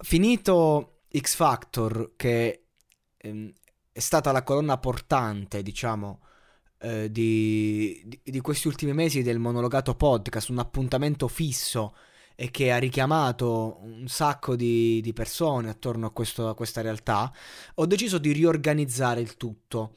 Finito X Factor, che ehm, è stata la colonna portante, diciamo, eh, di, di, di questi ultimi mesi del monologato podcast, un appuntamento fisso e che ha richiamato un sacco di, di persone attorno a, questo, a, questa realtà, ho deciso di riorganizzare il tutto.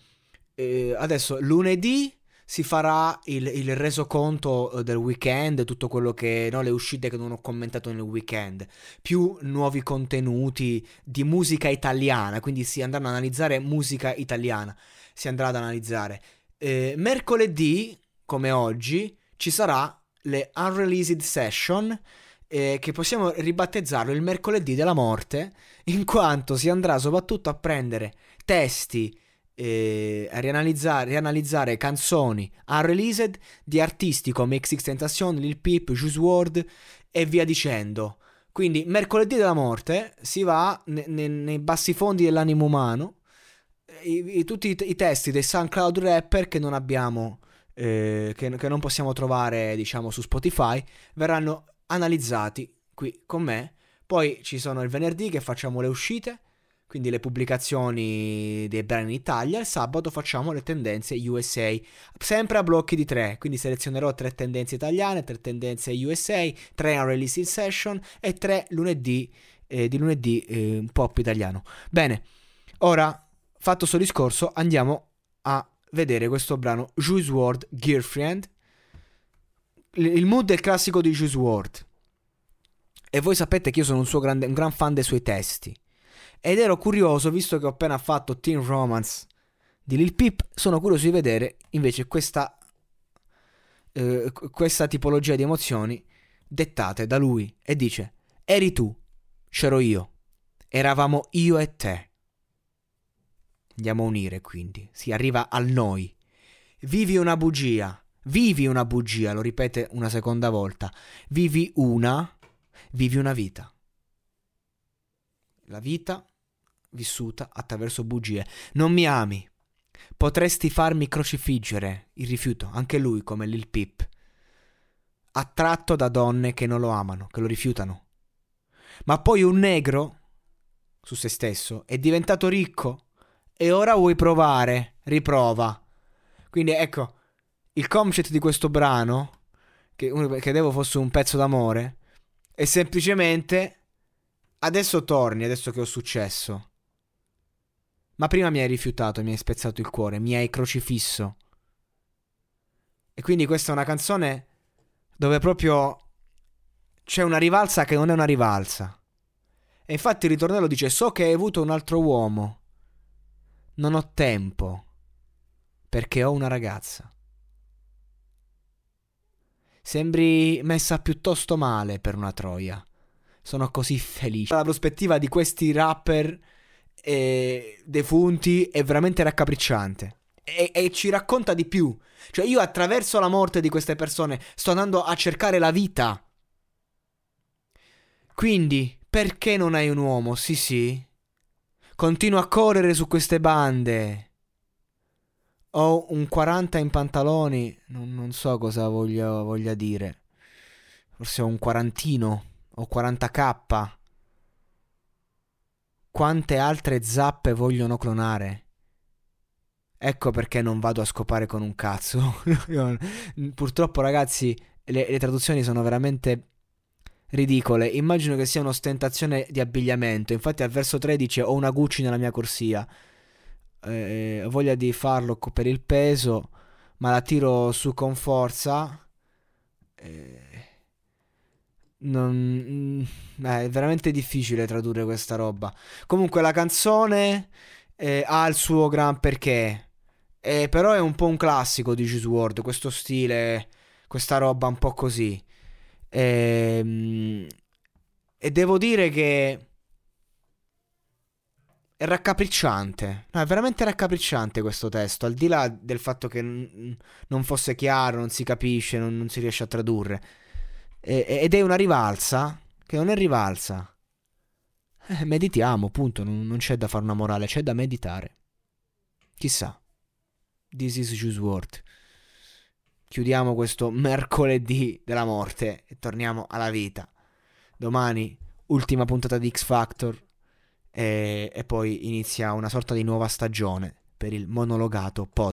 Eh, adesso lunedì si farà il, il, resoconto eh, del weekend, tutto quello che, no, le uscite che non ho commentato nel weekend, più nuovi contenuti di musica italiana, quindi si andranno ad analizzare musica italiana, si andrà ad analizzare. Eh, mercoledì, come oggi, ci sarà le Unreleased Session, eh, che possiamo ribattezzarlo il mercoledì della morte, in quanto si andrà soprattutto a prendere testi eh, rianalizzare, rianalizzare canzoni unreleased di artisti come XX Tentacion, Lil Peep, Juice WRLD e via dicendo. Quindi mercoledì della morte si va ne, ne, nei bassi fondi dell'animo umano, i, i, tutti i, i, testi dei SoundCloud rapper che non abbiamo, eh, che, che non possiamo trovare diciamo su Spotify, verranno analizzati qui con me. Poi ci sono il venerdì che facciamo le uscite quindi le pubblicazioni dei brani in Italia. Il sabato facciamo le tendenze USA, sempre a blocchi di tre. Quindi selezionerò tre tendenze italiane, tre tendenze USA, tre unreleased session e tre lunedì, eh, di lunedì eh, pop italiano. Bene, ora fatto questo discorso, andiamo a vedere questo brano Juice WRLD Girlfriend. Il mood è il classico di Juice WRLD. E voi sapete che io sono un, grande, un gran fan dei suoi testi. Ed ero curioso, visto che ho appena fatto Teen Romance di Lil Peep, sono curioso di vedere invece questa, eh, questa tipologia di emozioni dettate da lui. E dice, eri tu, c'ero io, eravamo io e te. Andiamo a unire quindi, si arriva al noi. Vivi una bugia, vivi una bugia, lo ripete una seconda volta. Vivi una, vivi una vita. La vita vissuta attraverso bugie. Non mi ami. Potresti farmi crocifiggere. Il rifiuto, anche lui come Lil Peep. Attratto da donne che non lo amano, che lo rifiutano. Ma poi un negro, su se stesso, è diventato ricco e ora vuoi provare, riprova. Quindi ecco, il concept di questo brano, che credevo fosse un pezzo d'amore, è semplicemente adesso torni, adesso che ho successo. Ma prima mi hai rifiutato, mi hai spezzato il cuore, mi hai crocifisso. E quindi questa è una canzone dove proprio c'è una rivalsa che non è una rivalsa. E infatti il ritornello dice: So che hai avuto un altro uomo. Non ho tempo. Perché ho una ragazza. Sembri messa piuttosto male per una troia. Sono così felice. La prospettiva di questi rapper eh, defunti è veramente raccapricciante. E, e, ci racconta di più. Cioè, io attraverso la morte di queste persone sto andando a cercare la vita. Quindi, Perché non hai un uomo? Sì, sì. Continua a correre su queste bande. Ho un 40 in pantaloni. Non, non so cosa voglia, voglia dire. Forse ho un quarantino. O 40k. Quante altre zappe vogliono clonare? Ecco perché non vado a scopare con un cazzo. Purtroppo, ragazzi, le, le, traduzioni sono veramente ridicole. Immagino che sia un'ostentazione di abbigliamento. Infatti, al verso 13 ho una Gucci nella mia corsia. Eh, ho voglia di farlo per il peso, ma la tiro su con forza. Eh, non, mm, è veramente difficile tradurre questa roba. Comunque, la canzone eh, ha il suo gran perché. Eh, però è un po' un classico di Juice WRLD, questo stile, questa roba un po' così. E, ehm, e devo dire che è raccapricciante. No, è veramente raccapricciante questo testo, al di là del fatto che n- non fosse chiaro, non si capisce, non, non si riesce a tradurre. E- ed è una rivalsa che non è rivalsa. Eh, meditiamo, punto, non, non c'è da fare una morale, c'è da meditare. Chissà. This is Juice WRLD. Chiudiamo questo mercoledì della morte e torniamo alla vita. Domani, ultima puntata di X Factor e, e poi inizia una sorta di nuova stagione per il monologato podcast.